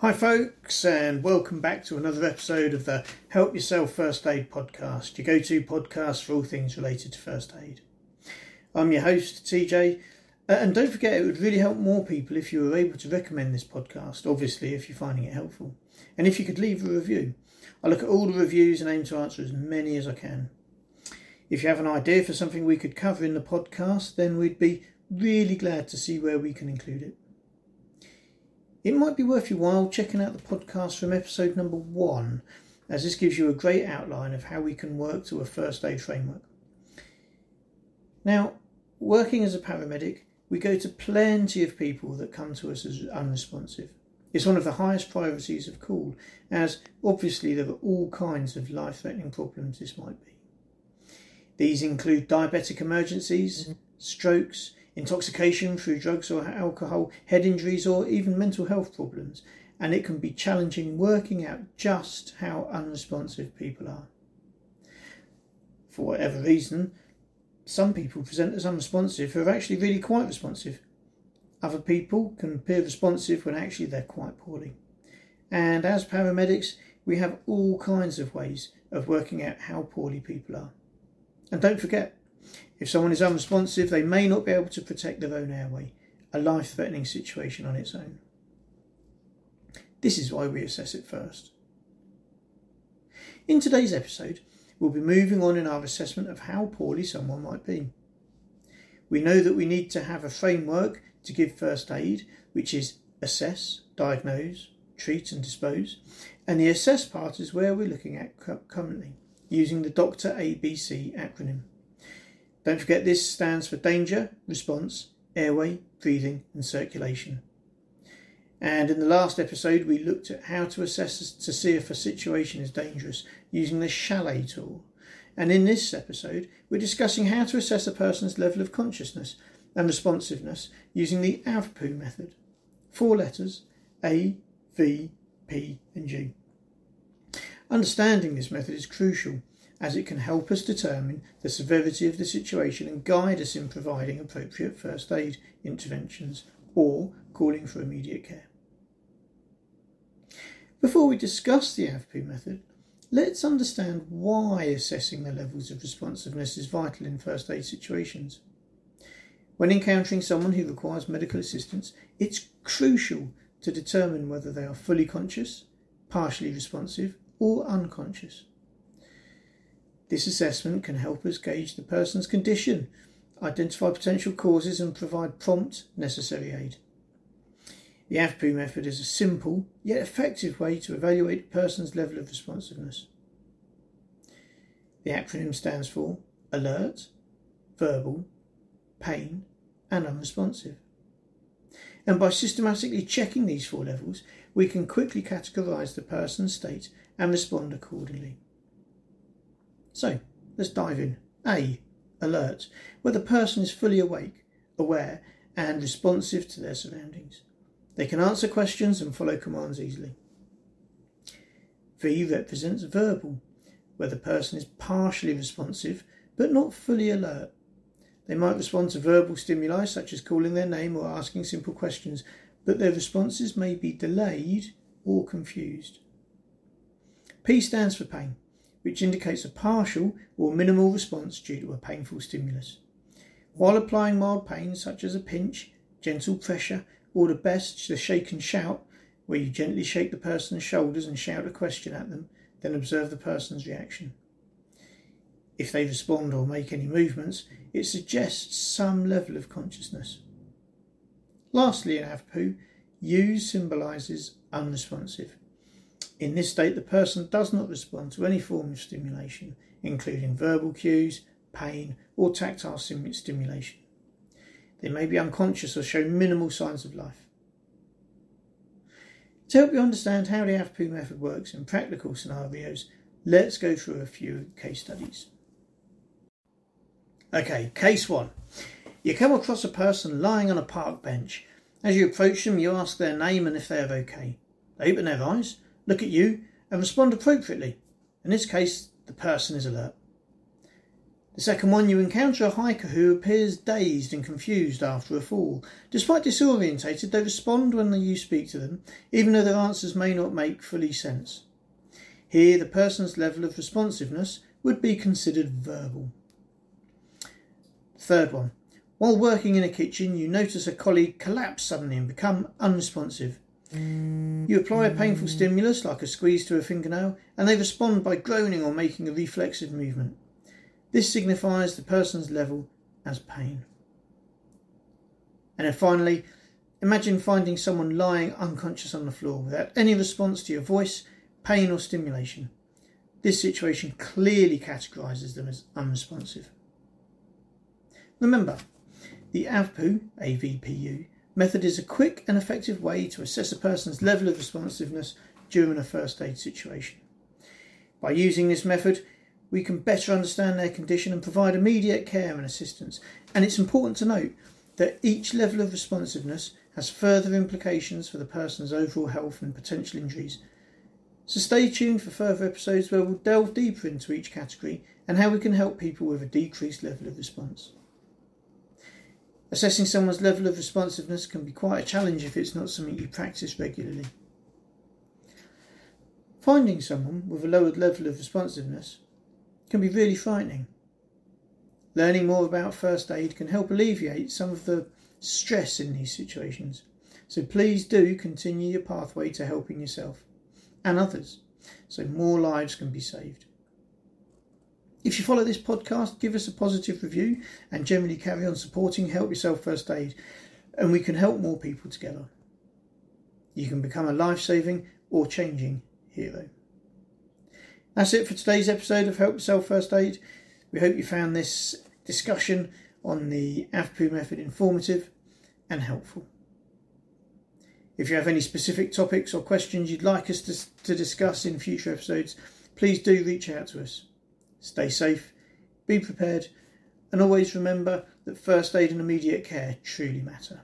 Hi, folks, and welcome back to another episode of the Help Yourself First Aid podcast, your go to podcast for all things related to first aid. I'm your host, TJ, uh, and don't forget it would really help more people if you were able to recommend this podcast, obviously, if you're finding it helpful, and if you could leave a review. I look at all the reviews and aim to answer as many as I can. If you have an idea for something we could cover in the podcast, then we'd be really glad to see where we can include it. It might be worth your while checking out the podcast from episode number one, as this gives you a great outline of how we can work to a first aid framework. Now, working as a paramedic, we go to plenty of people that come to us as unresponsive. It's one of the highest priorities of call, as obviously there are all kinds of life threatening problems this might be. These include diabetic emergencies, mm-hmm. strokes, intoxication through drugs or alcohol, head injuries, or even mental health problems, and it can be challenging working out just how unresponsive people are. For whatever reason, some people present as unresponsive who are actually really quite responsive. Other people can appear responsive when actually they're quite poorly. And as paramedics, we have all kinds of ways of working out how poorly people are. And don't forget, if someone is unresponsive, they may not be able to protect their own airway, a life threatening situation on its own. This is why we assess it first. In today's episode, we'll be moving on in our assessment of how poorly someone might be. We know that we need to have a framework to give first aid, which is assess, diagnose, treat, and dispose, and the assess part is where we're looking at currently, using the Doctor ABC acronym. Don't forget this stands for danger, response, airway, breathing, and circulation. And in the last episode, we looked at how to assess to see if a situation is dangerous using the Chalet tool. And in this episode, we're discussing how to assess a person's level of consciousness and responsiveness using the AVPU method. Four letters A, V, P, and G. Understanding this method is crucial as it can help us determine the severity of the situation and guide us in providing appropriate first aid interventions or calling for immediate care. Before we discuss the AVPU method, let's understand why assessing the levels of responsiveness is vital in first aid situations. When encountering someone who requires medical assistance, it's crucial to determine whether they are fully conscious, partially responsive, or unconscious. This assessment can help us gauge the person's condition, identify potential causes, and provide prompt, necessary aid. The AVPU method is a simple yet effective way to evaluate a person's level of responsiveness. The acronym stands for Alert, Verbal, Pain, and Unresponsive. And by systematically checking these four levels, we can quickly categorise the person's state and respond accordingly. So let's dive in. A. Alert, where the person is fully awake, aware, and responsive to their surroundings. They can answer questions and follow commands easily. V represents verbal, where the person is partially responsive but not fully alert. They might respond to verbal stimuli such as calling their name or asking simple questions, but their responses may be delayed or confused. P stands for pain which indicates a partial or minimal response due to a painful stimulus. While applying mild pain, such as a pinch, gentle pressure, or the best, the shake and shout, where you gently shake the person's shoulders and shout a question at them, then observe the person's reaction. If they respond or make any movements, it suggests some level of consciousness. Lastly, in AVPU, U symbolises unresponsive. In this state, the person does not respond to any form of stimulation, including verbal cues, pain, or tactile stimulation. They may be unconscious or show minimal signs of life. To help you understand how the AVPU method works in practical scenarios, let's go through a few case studies. Okay, case one. You come across a person lying on a park bench. As you approach them, you ask their name and if they are okay. They open their eyes look at you, and respond appropriately. In this case, the person is alert. The second one, you encounter a hiker who appears dazed and confused after a fall. Despite disorientated, they respond when you speak to them, even though their answers may not make fully sense. Here, the person's level of responsiveness would be considered verbal. Third one, while working in a kitchen, you notice a colleague collapse suddenly and become unresponsive. You apply a painful stimulus like a squeeze to a fingernail, and they respond by groaning or making a reflexive movement. This signifies the person's level as pain. And then finally, imagine finding someone lying unconscious on the floor without any response to your voice, pain, or stimulation. This situation clearly categorises them as unresponsive. Remember, the AVPU, AVPU method is a quick and effective way to assess a person's level of responsiveness during a first aid situation. By using this method, we can better understand their condition and provide immediate care and assistance. And it's important to note that each level of responsiveness has further implications for the person's overall health and potential injuries. So stay tuned for further episodes where we'll delve deeper into each category and how we can help people with a decreased level of response. Assessing someone's level of responsiveness can be quite a challenge if it's not something you practice regularly. Finding someone with a lowered level of responsiveness can be really frightening. Learning more about first aid can help alleviate some of the stress in these situations. So please do continue your pathway to helping yourself and others so more lives can be saved. If you follow this podcast, give us a positive review and generally carry on supporting Help Yourself First Aid, and we can help more people together. You can become a life saving or changing hero. That's it for today's episode of Help Yourself First Aid. We hope you found this discussion on the AVPU method informative and helpful. If you have any specific topics or questions you'd like us to, to discuss in future episodes, please do reach out to us. Stay safe, be prepared, and always remember that first aid and immediate care truly matter.